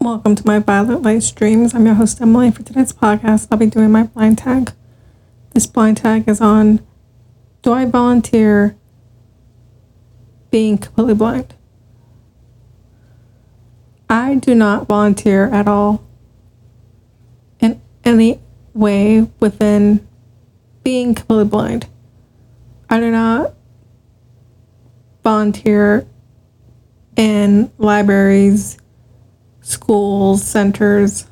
Welcome to my Violet Light Streams. I'm your host, Emily. For today's podcast, I'll be doing my blind tag. This blind tag is on Do I volunteer being completely blind? I do not volunteer at all in any way within being completely blind. I do not volunteer in libraries, schools, centers.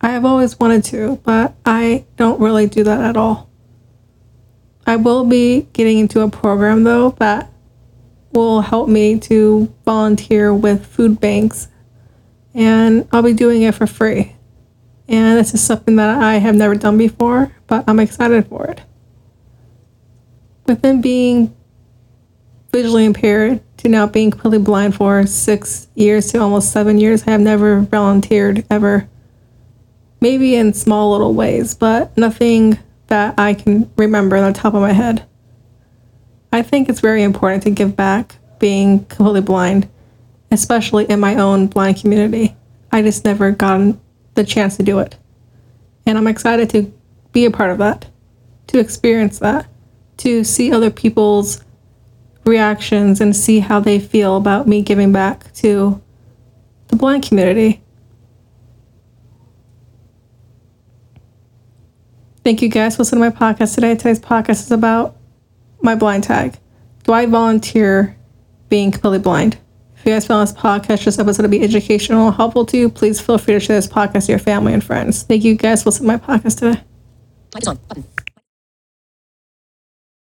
I have always wanted to, but I don't really do that at all. I will be getting into a program though that will help me to volunteer with food banks, and I'll be doing it for free. And this is something that I have never done before, but I'm excited for it. Within being visually impaired to now being completely blind for six years to almost seven years, I have never volunteered ever. Maybe in small little ways, but nothing that I can remember on the top of my head. I think it's very important to give back being completely blind, especially in my own blind community. I just never gotten the chance to do it. And I'm excited to be a part of that, to experience that, to see other people's reactions and see how they feel about me giving back to the blind community. Thank you guys for listening to my podcast today. Today's podcast is about my blind tag. Do I volunteer being completely blind? If you guys found this podcast, this episode to be educational and helpful to you, please feel free to share this podcast to your family and friends. Thank you guys for listening to my podcast today. Mic is on. Button.